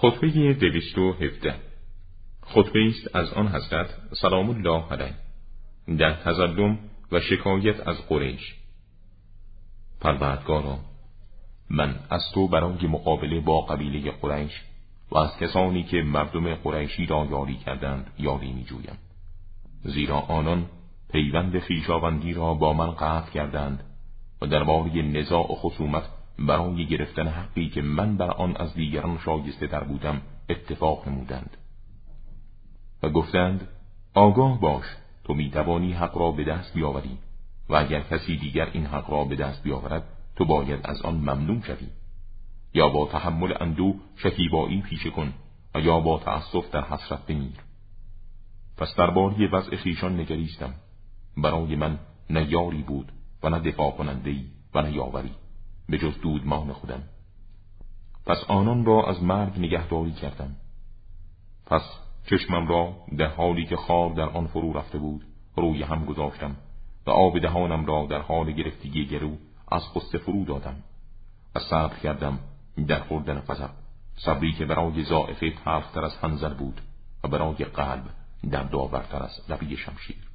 خطبه دویست و هفته خطبه است از آن حضرت سلام الله علیه. در تظلم و شکایت از قریش. پروردگارا من از تو برای مقابله با قبیله قریش و از کسانی که مردم قریشی را یاری کردند یاری می جویم. زیرا آنان پیوند خیشاوندی را با من قطع کردند و درباره نزاع و خصومت برای گرفتن حقی که من بر آن از دیگران شایسته در بودم اتفاق نمودند. و گفتند آگاه باش تو می توانی حق را به دست بیاوری و اگر کسی دیگر این حق را به دست بیاورد تو باید از آن ممنون شوی. یا با تحمل اندو شکیبایی پیشه کن و یا با تأسف در حسرت بمیر. پس درباره وضع خیشان نگریستم. برای من نه یاری بود و نه دفاع کننده و نه یاوری. به جز دودمان خودم پس آنان را از مرگ نگهداری کردم. پس چشمم را در حالی که خار در آن فرو رفته بود روی هم گذاشتم و آب دهانم را در حال گرفتگی گرو از قصه فرو دادم و صبر کردم در خوردن غضب صبری که برای زائفه تلختر از هنزل بود و برای قلب در داورتر از لبی شمشیر.